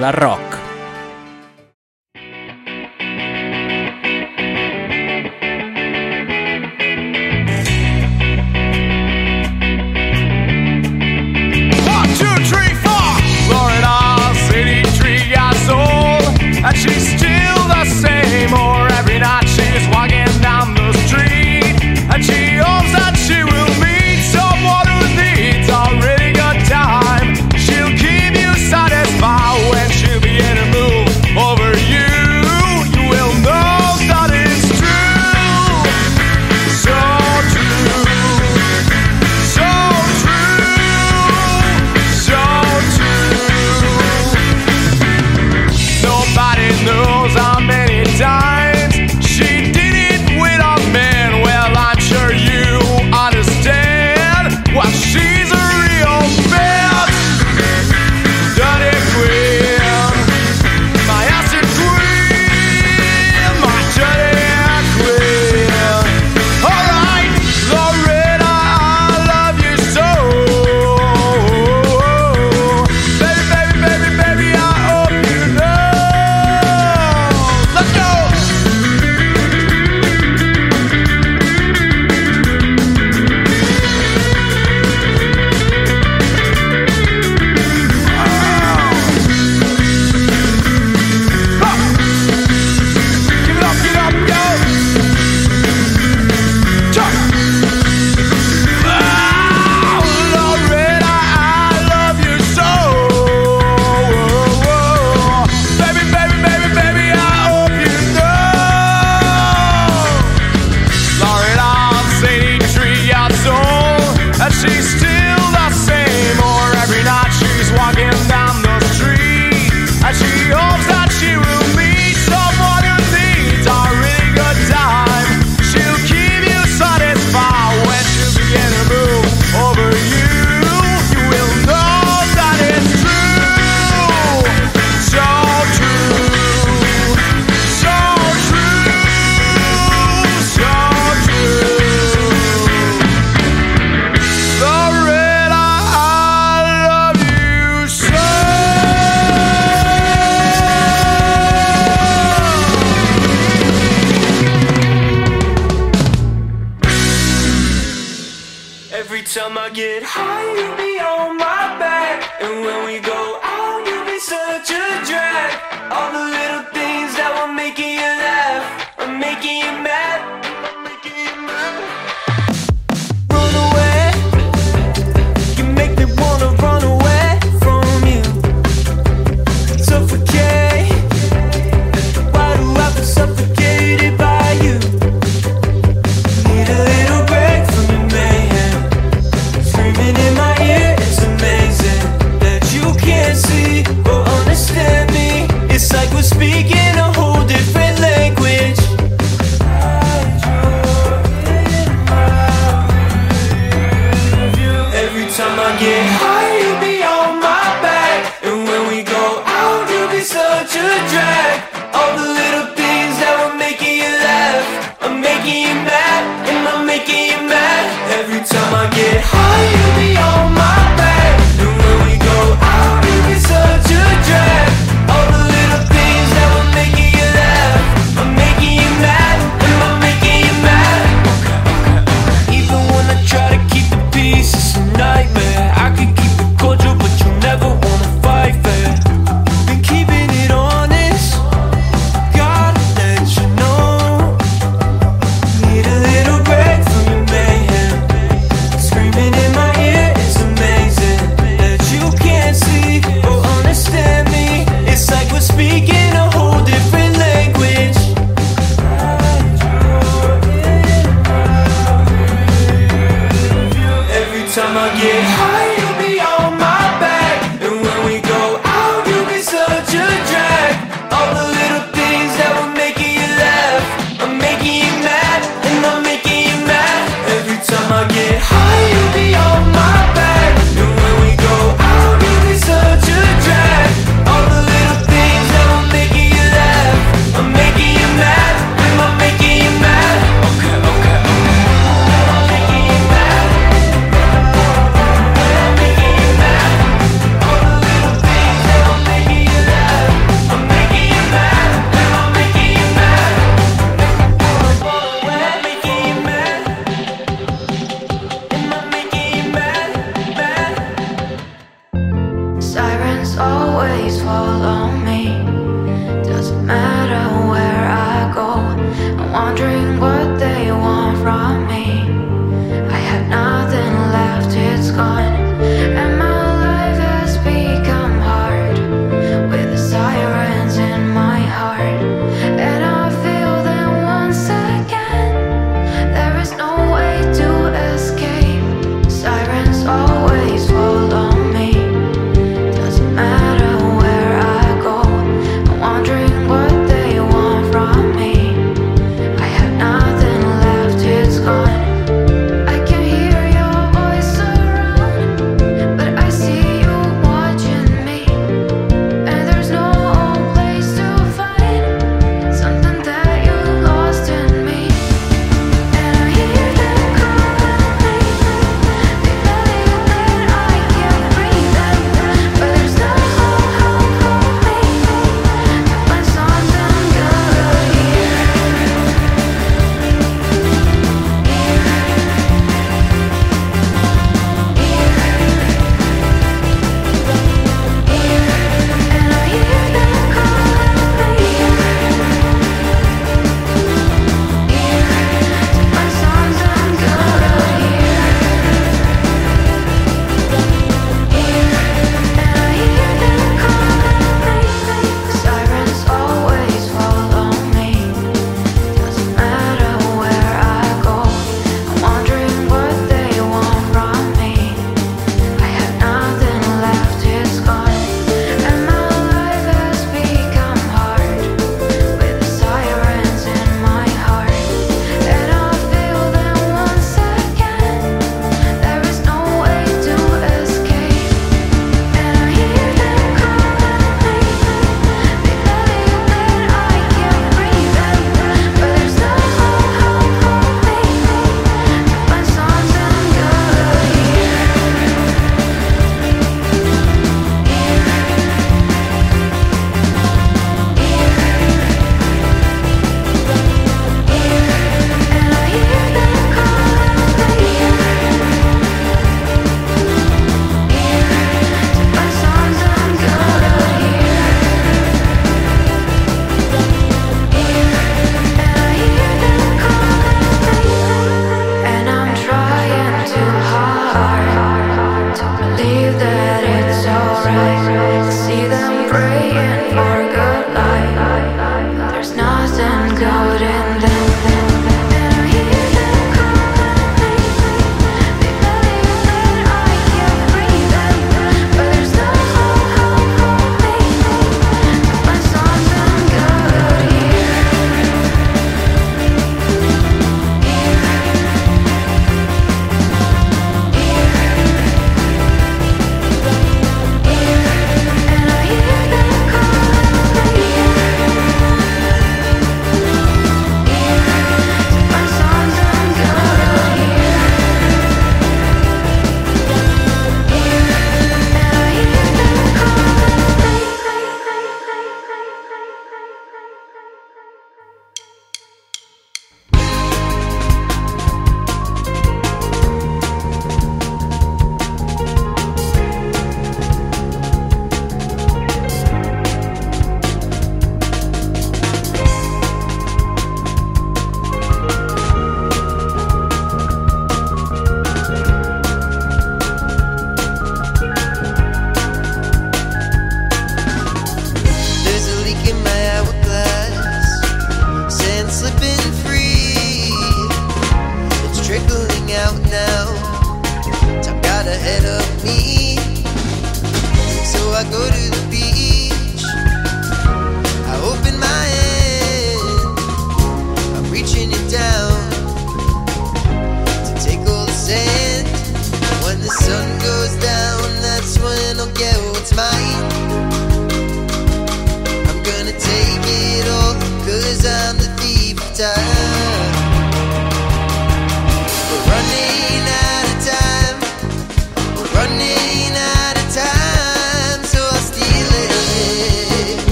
paraula rock.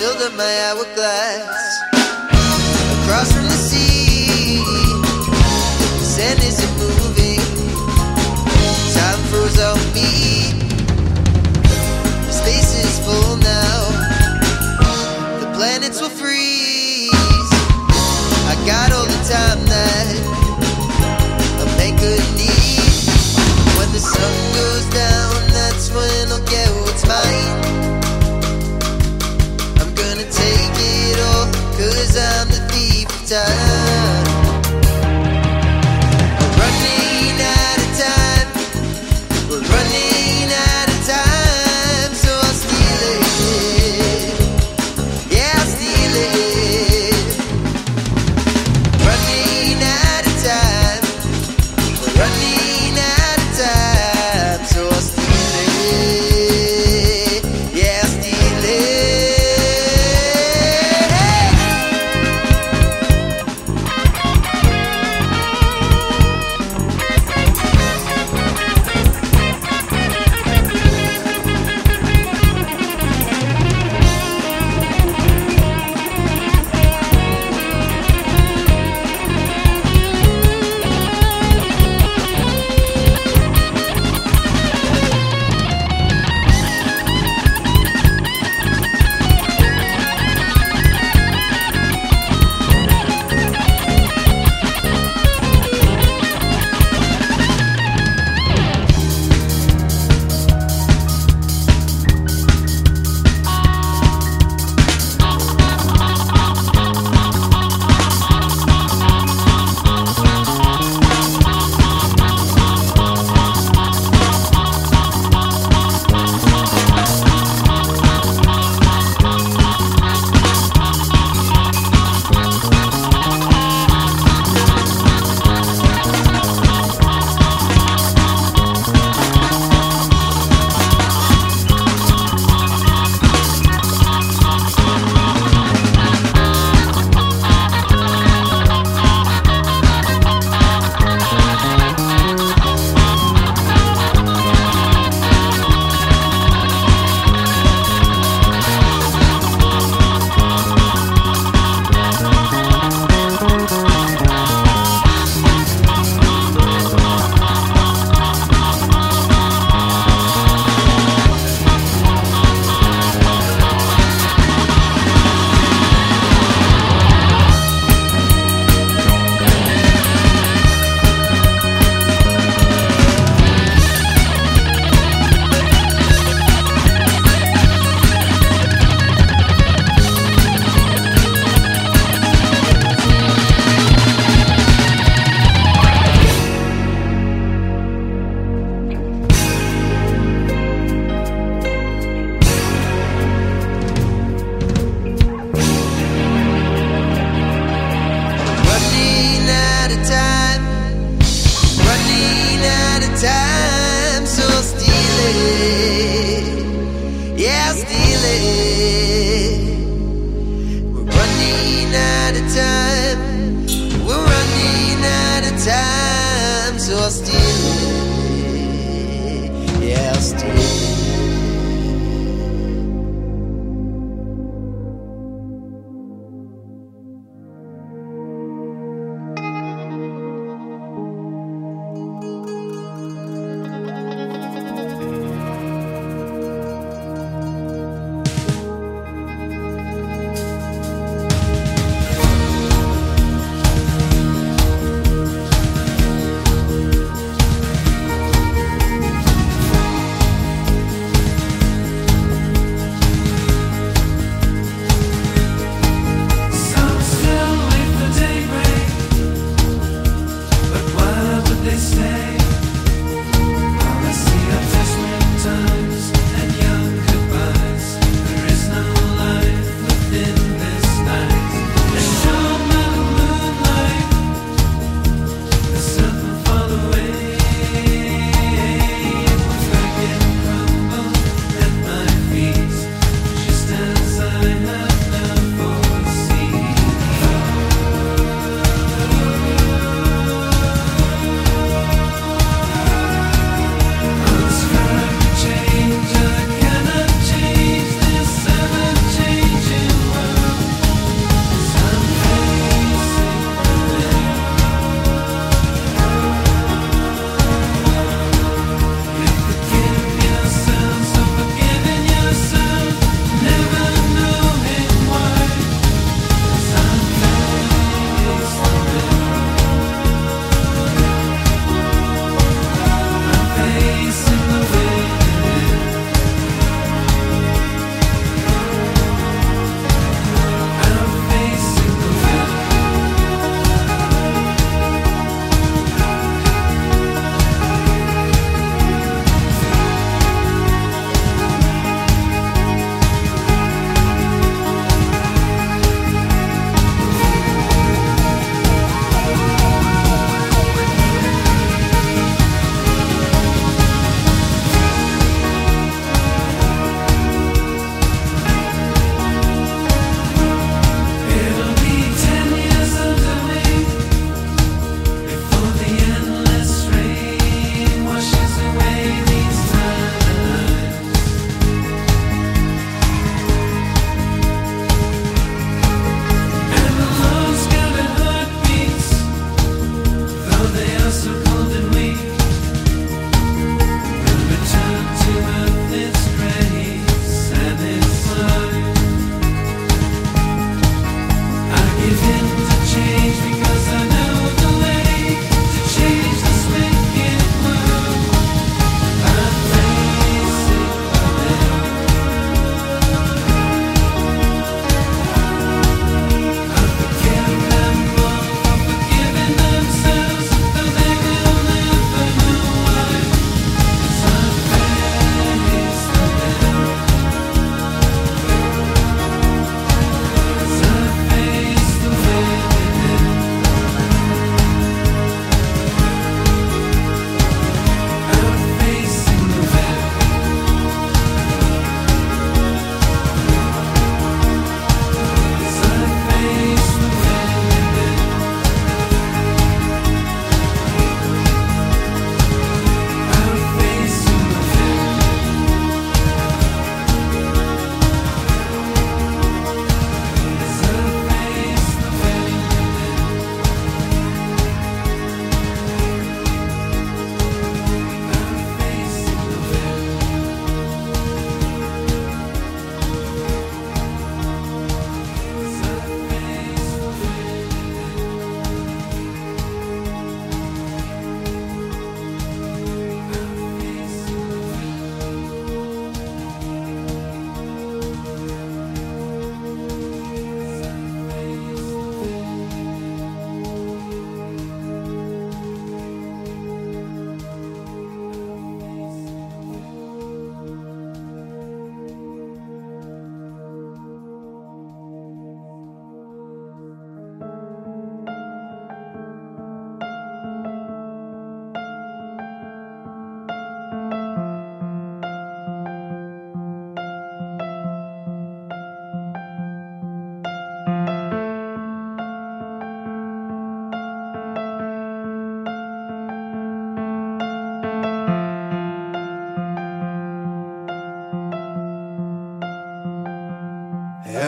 Up my hourglass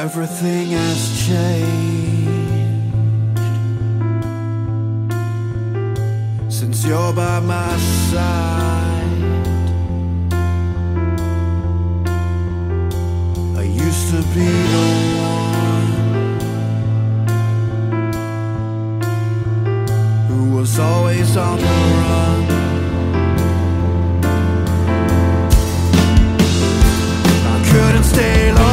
Everything has changed. Since you're by my side I used to be the one Who was always on the run. Couldn't stay long.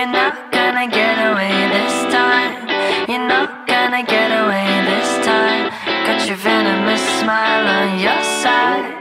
You're not gonna get away this time. You're not gonna get away this time. Got your venomous smile on your side.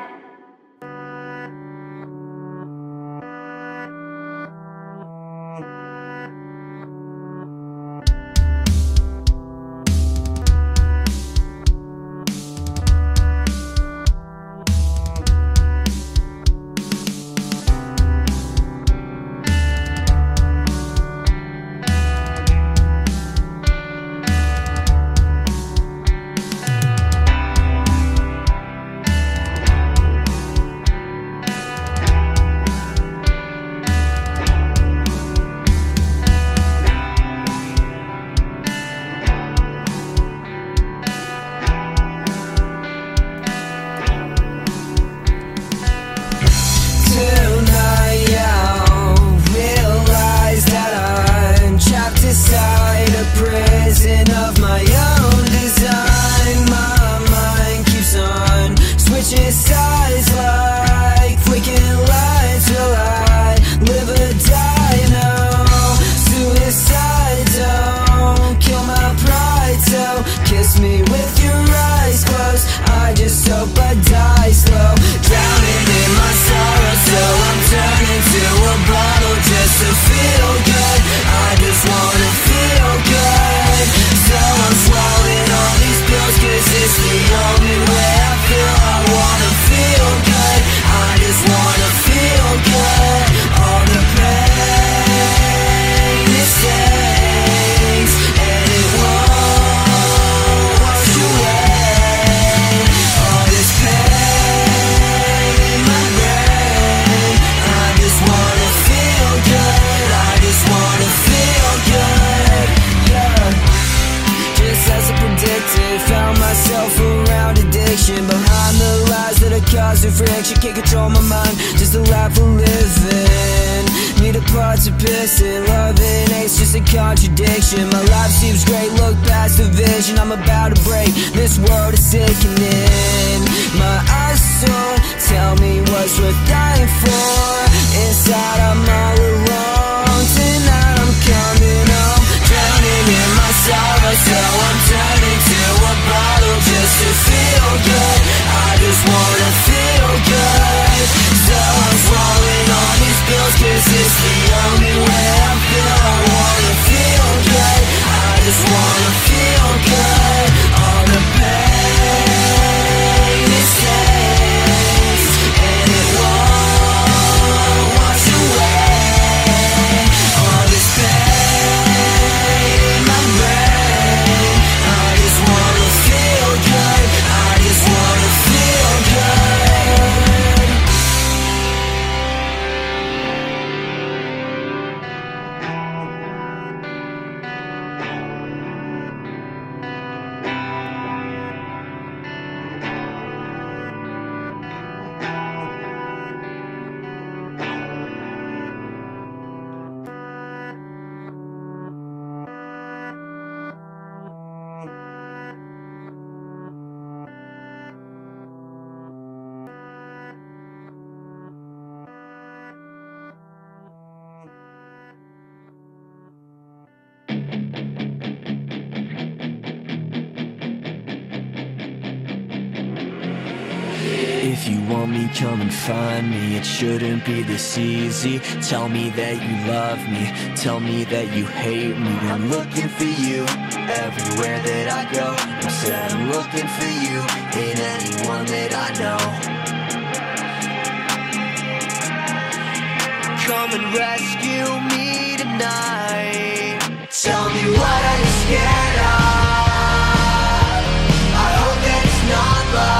come and find me. It shouldn't be this easy. Tell me that you love me. Tell me that you hate me. I'm looking for you everywhere that I go. I said I'm looking for you in anyone that I know. Come and rescue me tonight. Tell me what are you scared of? I hope that it's not love.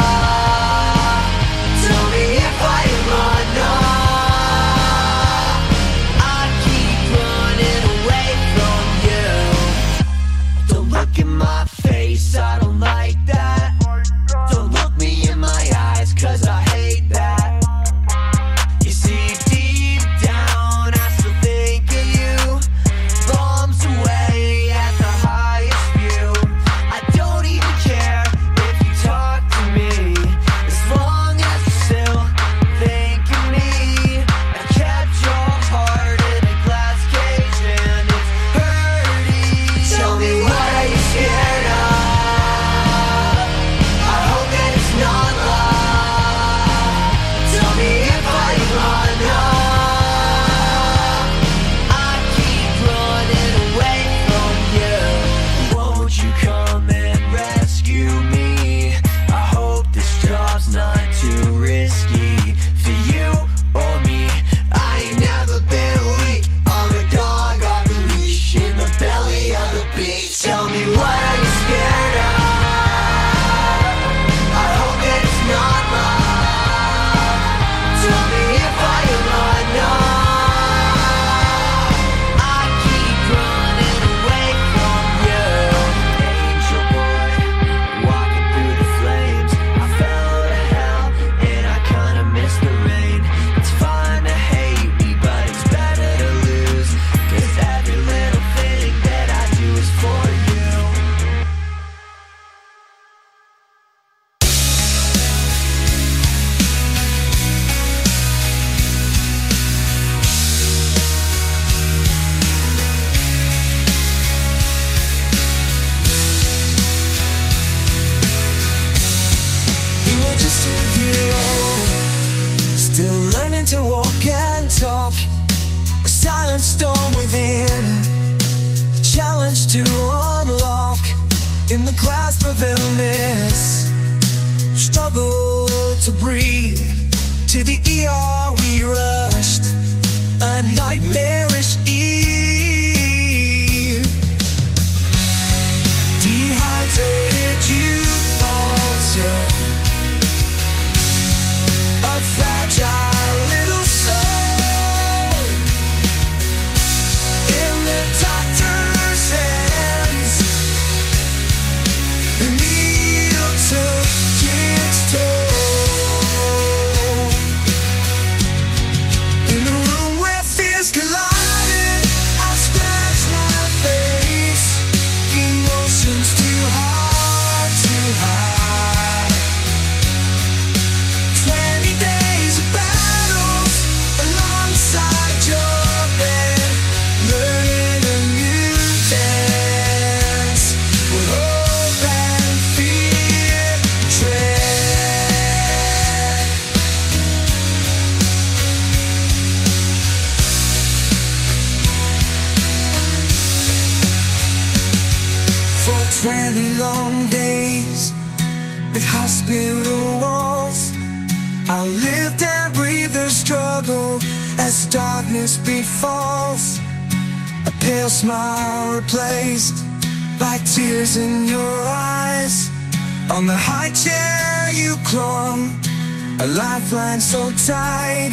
Lifeline so tight.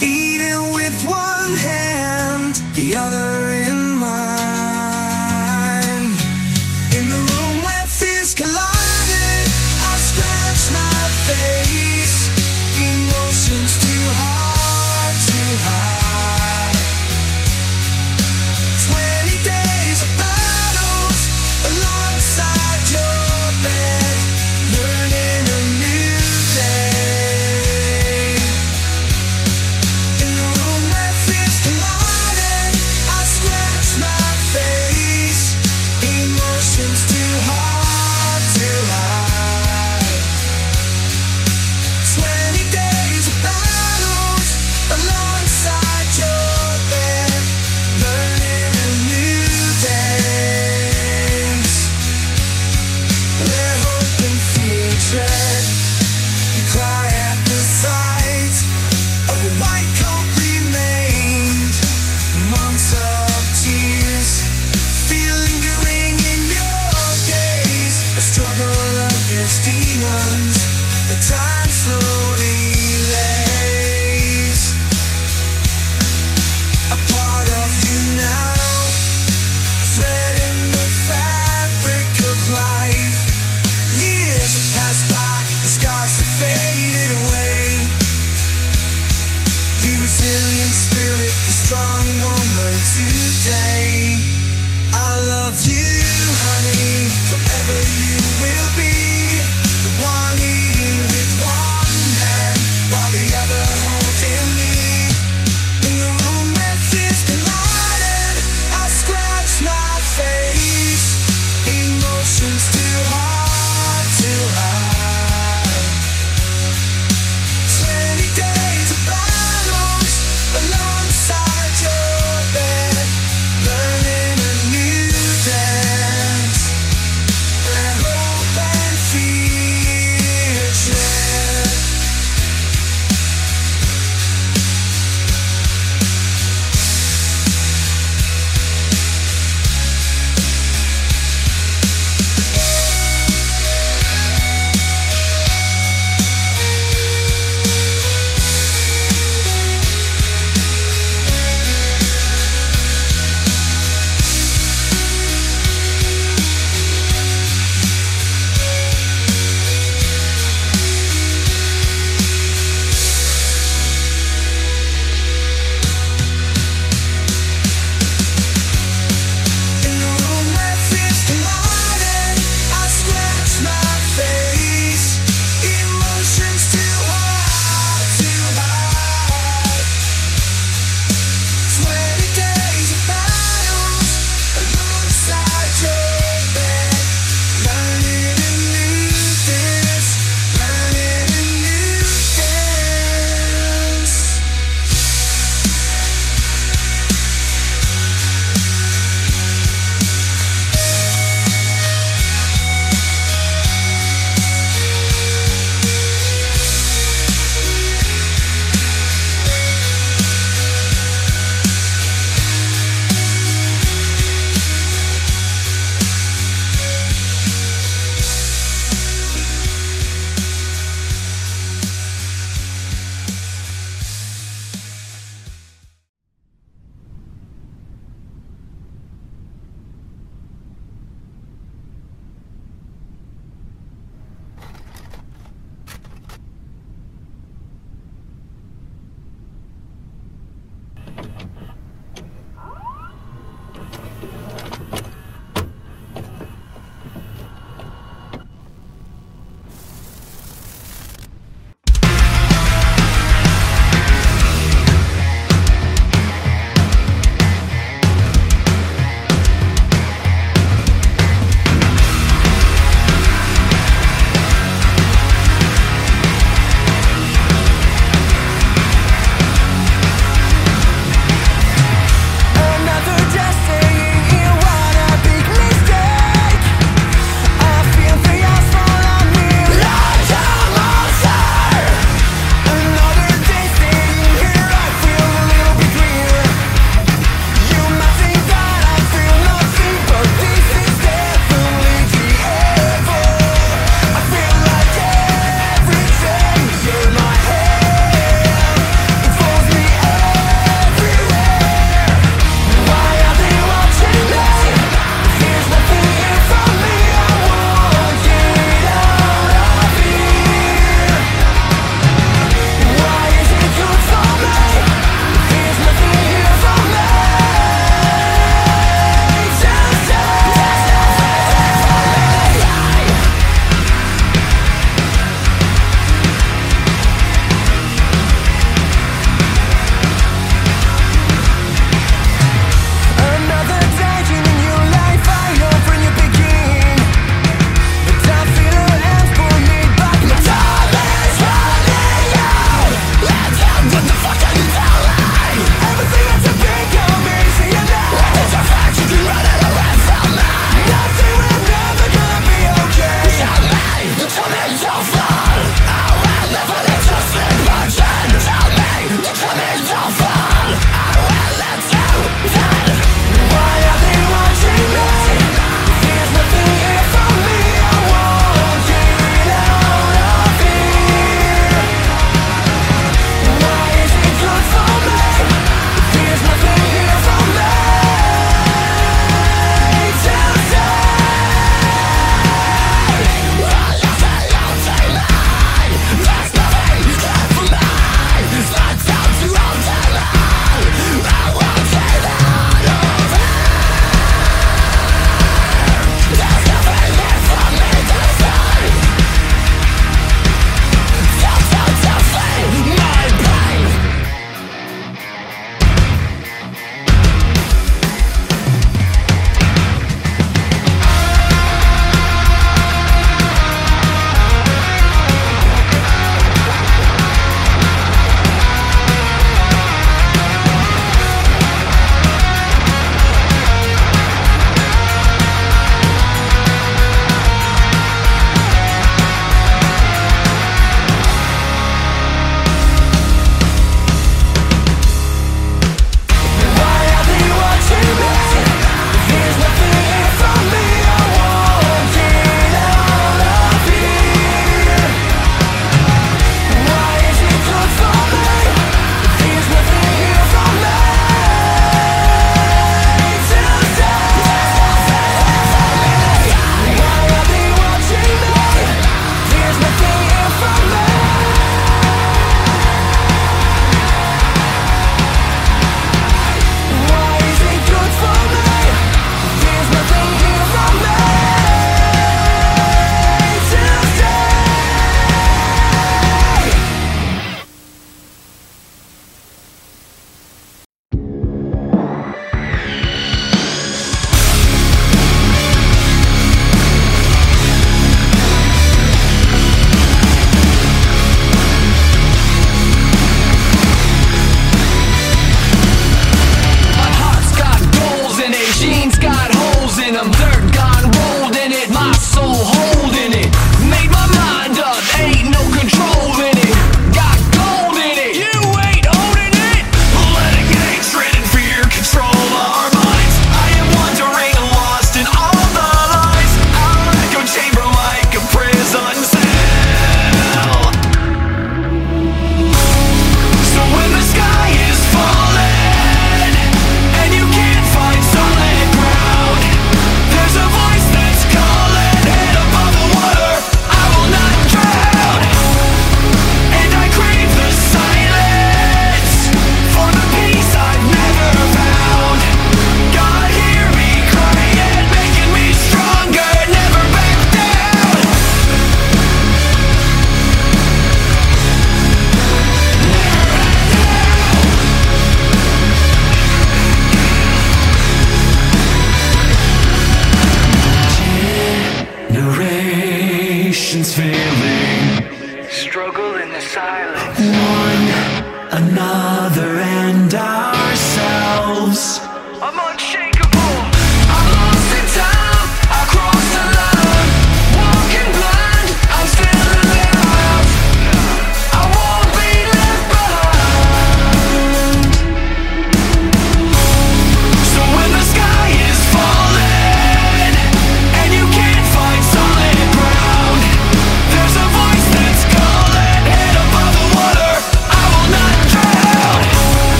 Eating with one hand, the other